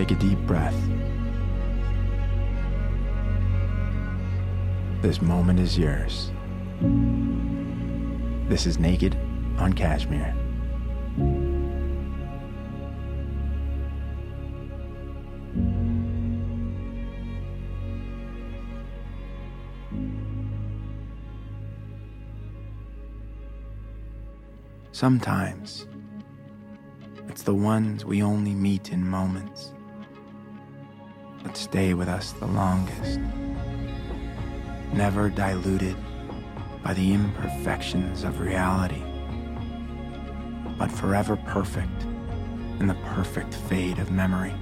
take a deep breath. This moment is yours. This is Naked on Cashmere. Sometimes it's the ones we only meet in moments that stay with us the longest, never diluted by the imperfections of reality, but forever perfect in the perfect fade of memory.